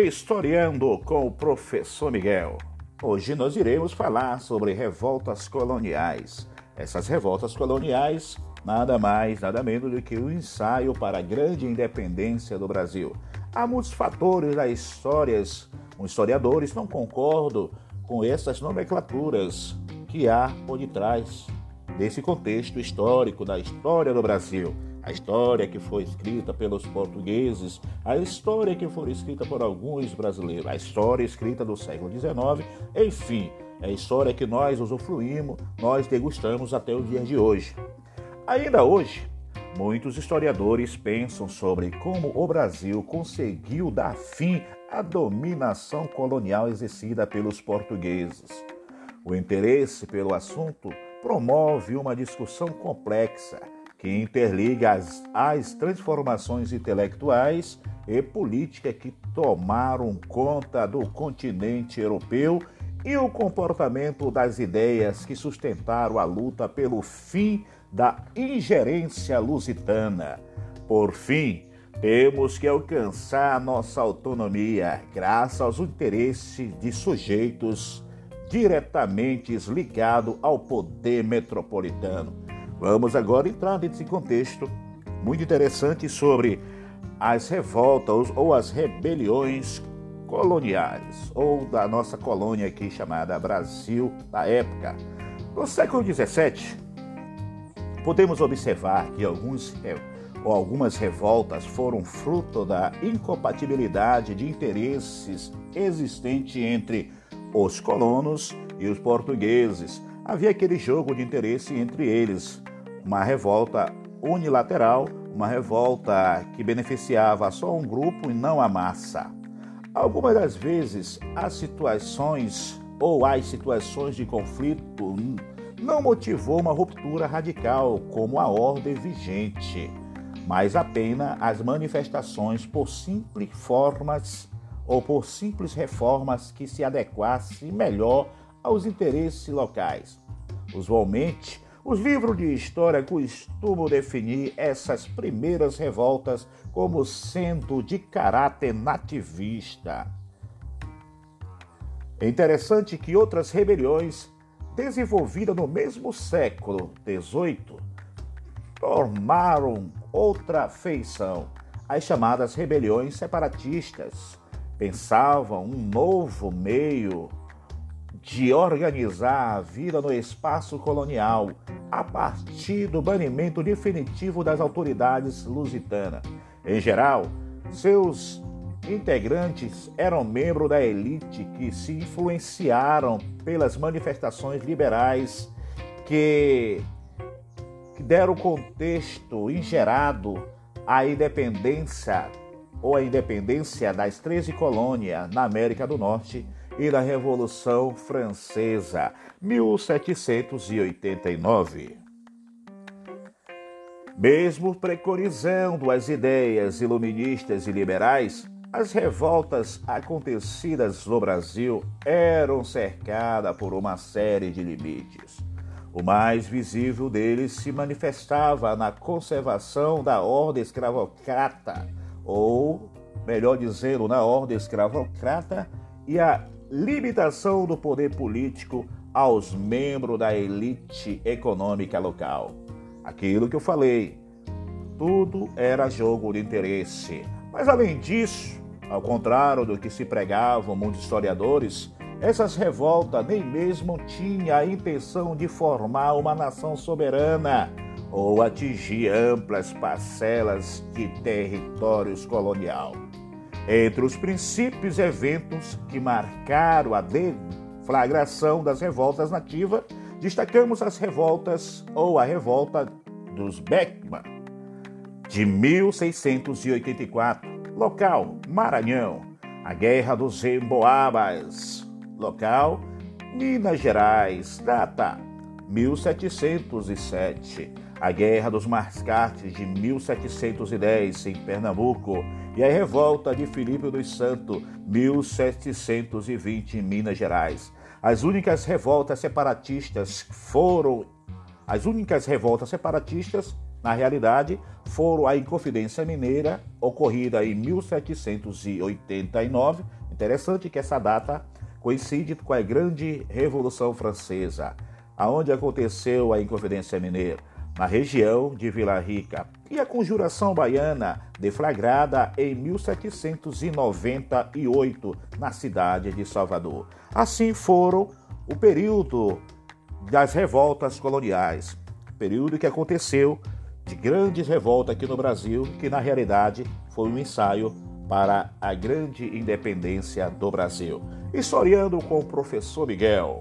Historiando com o professor Miguel. Hoje nós iremos falar sobre revoltas coloniais. Essas revoltas coloniais, nada mais, nada menos do que um ensaio para a grande independência do Brasil. Há muitos fatores das histórias, os historiadores não concordam com essas nomenclaturas que há por detrás desse contexto histórico da história do Brasil a história que foi escrita pelos portugueses, a história que foi escrita por alguns brasileiros, a história escrita do século XIX, enfim, é a história que nós usufruímos, nós degustamos até os dias de hoje. Ainda hoje, muitos historiadores pensam sobre como o Brasil conseguiu dar fim à dominação colonial exercida pelos portugueses. O interesse pelo assunto promove uma discussão complexa que interliga as, as transformações intelectuais e políticas que tomaram conta do continente europeu e o comportamento das ideias que sustentaram a luta pelo fim da ingerência lusitana. Por fim, temos que alcançar nossa autonomia graças aos interesses de sujeitos diretamente ligados ao poder metropolitano. Vamos agora entrar nesse contexto muito interessante sobre as revoltas ou as rebeliões coloniais, ou da nossa colônia aqui chamada Brasil da época. No século XVII, podemos observar que alguns ou algumas revoltas foram fruto da incompatibilidade de interesses existente entre os colonos e os portugueses. Havia aquele jogo de interesse entre eles, uma revolta unilateral, uma revolta que beneficiava só um grupo e não a massa. Algumas das vezes as situações ou as situações de conflito não motivou uma ruptura radical como a ordem vigente, mas apenas as manifestações por simples formas ou por simples reformas que se adequassem melhor aos interesses locais. Usualmente, os livros de história costumam definir essas primeiras revoltas como sendo de caráter nativista. É interessante que outras rebeliões desenvolvidas no mesmo século XVIII tomaram outra feição, as chamadas rebeliões separatistas. Pensavam um novo meio de organizar a vida no espaço colonial a partir do banimento definitivo das autoridades lusitanas. Em geral, seus integrantes eram membros da elite que se influenciaram pelas manifestações liberais que deram contexto ingerado à independência ou à independência das 13 colônias na América do Norte e da Revolução Francesa, 1789. Mesmo preconizando as ideias iluministas e liberais, as revoltas acontecidas no Brasil eram cercadas por uma série de limites. O mais visível deles se manifestava na conservação da ordem escravocrata, ou, melhor dizendo, na ordem escravocrata e a limitação do poder político aos membros da elite econômica local. Aquilo que eu falei, tudo era jogo de interesse. Mas além disso, ao contrário do que se pregavam muitos historiadores, essas revoltas nem mesmo tinham a intenção de formar uma nação soberana ou atingir amplas parcelas de territórios colonial. Entre os princípios e eventos que marcaram a deflagração das revoltas nativas, destacamos as revoltas ou a revolta dos Beckman, de 1684, local Maranhão, a Guerra dos Emboabas, local Minas Gerais, data 1707 a Guerra dos Mascates de 1710 em Pernambuco e a Revolta de Filipe dos Santos, 1720 em Minas Gerais. As únicas revoltas separatistas foram as únicas revoltas separatistas Na realidade, foram a Inconfidência Mineira, ocorrida em 1789. Interessante que essa data coincide com a Grande Revolução Francesa, aonde aconteceu a Inconfidência Mineira, na região de Vila Rica, e a Conjuração Baiana, deflagrada em 1798, na cidade de Salvador. Assim foram o período das revoltas coloniais, período que aconteceu de grandes revoltas aqui no Brasil, que na realidade foi um ensaio para a grande independência do Brasil. Historiando com o professor Miguel.